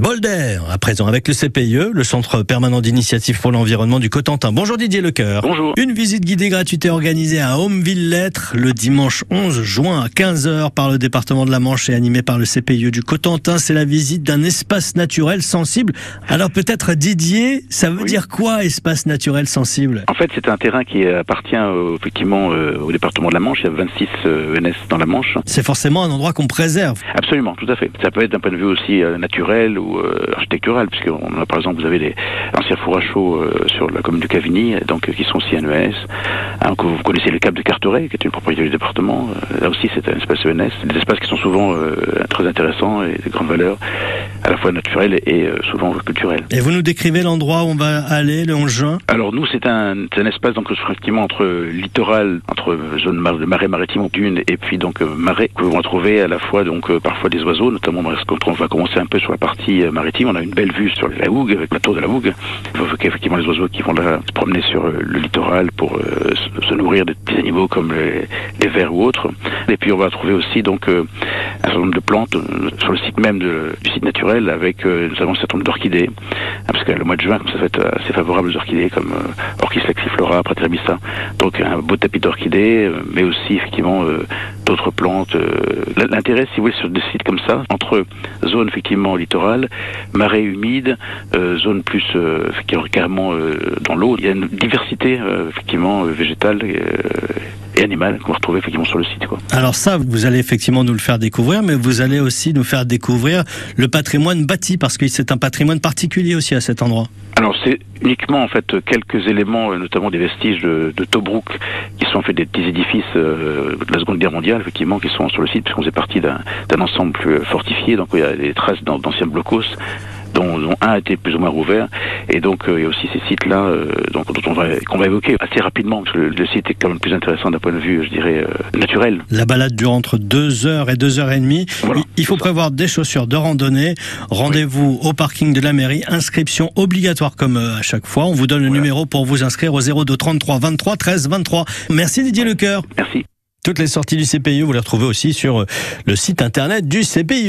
Bolder, à présent avec le CPIE, le Centre permanent d'initiative pour l'environnement du Cotentin. Bonjour Didier Lecoeur. Bonjour. Une visite guidée gratuite est organisée à Homeville-Lettres le dimanche 11 juin à 15h par le département de la Manche et animée par le CPIE du Cotentin. C'est la visite d'un espace naturel sensible. Alors peut-être Didier, ça veut Oui. dire quoi espace naturel sensible? En fait, c'est un terrain qui appartient euh, effectivement euh, au département de la Manche. Il y a 26 euh, ENS dans la Manche. C'est forcément un endroit qu'on préserve. Absolument, tout à fait. Ça peut être d'un point de vue aussi euh, naturel ou euh, architectural, puisque a, par exemple, vous avez les anciens fours à chaud euh, sur la commune du Cavigny, donc euh, qui sont aussi un ENS. Hein, que vous connaissez le Cap de Carteret, qui est une propriété du département. Euh, là aussi, c'est un espace ENS. Des espaces qui sont souvent très intéressants et de grande valeur, à la fois naturelle et souvent culturelle. Et vous nous décrivez l'endroit où on va aller le 11 juin? Alors nous, c'est un, un espace donc effectivement entre littoral, entre zone de marais maritime dune et puis donc marais que vous retrouvez à la fois donc euh, parfois des oiseaux, notamment quand on va commencer un peu sur la partie maritime, on a une belle vue sur la Hougue, avec la tour de la Hougue. Effectivement les oiseaux qui vont là se promener sur euh, le littoral pour euh, se, nourrir de petits animaux comme les, les vers ou autres. Et puis on va trouver aussi donc euh, un certain nombre de plantes sur le site même du site naturel avec nous avons un certain nombre d'orchidées ah, parce que le mois de juin, comme ça va être assez favorable aux orchidées comme Orchis lexiflora, Pratermissa. Donc un beau tapis d'orchidées, mais aussi effectivement d'autres plantes. euh. L'intérêt, si vous voulez, sur des sites comme ça, entre zone effectivement littorale, marais humides, euh, zone plus euh, carrément euh, dans l'eau, il y a une diversité euh, effectivement euh, végétale et, et animale qu'on va retrouver effectivement sur le site. Quoi. Alors ça, vous allez effectivement nous le faire découvrir, mais vous allez aussi nous faire découvrir le patrimoine bâti, parce que c'est un patrimoine particulier aussi à cet endroit. Alors c'est uniquement en fait quelques éléments, euh, notamment des vestiges de, de Tobruk, qui sont en fait des petits édifices euh, de la Seconde Guerre mondiale, effectivement, qui sont sur le site, puisqu'on faisait partie d'un ensemble plus fortifié, donc il y a des traces d'an- d'anciens blocos dont, dont un a été plus ou moins rouvert, et donc euh, il y a aussi ces sites-là, euh, dont on va qu'on va évoquer assez rapidement, parce que le, le site est quand même plus intéressant d'un point de vue, je dirais, euh, naturel. La balade dure entre 2 heures et 2 heures et demie. Voilà, Il- Il faut ça. prévoir des chaussures de randonnée. Rendez-vous au parking de la mairie. Inscription obligatoire comme euh, à chaque fois. On vous donne le Voilà. numéro pour vous inscrire au 02 33 23 13 23. Merci Didier Lecoeur. Merci. Toutes les sorties du CPIE, vous les retrouvez aussi sur le site internet du CPIE.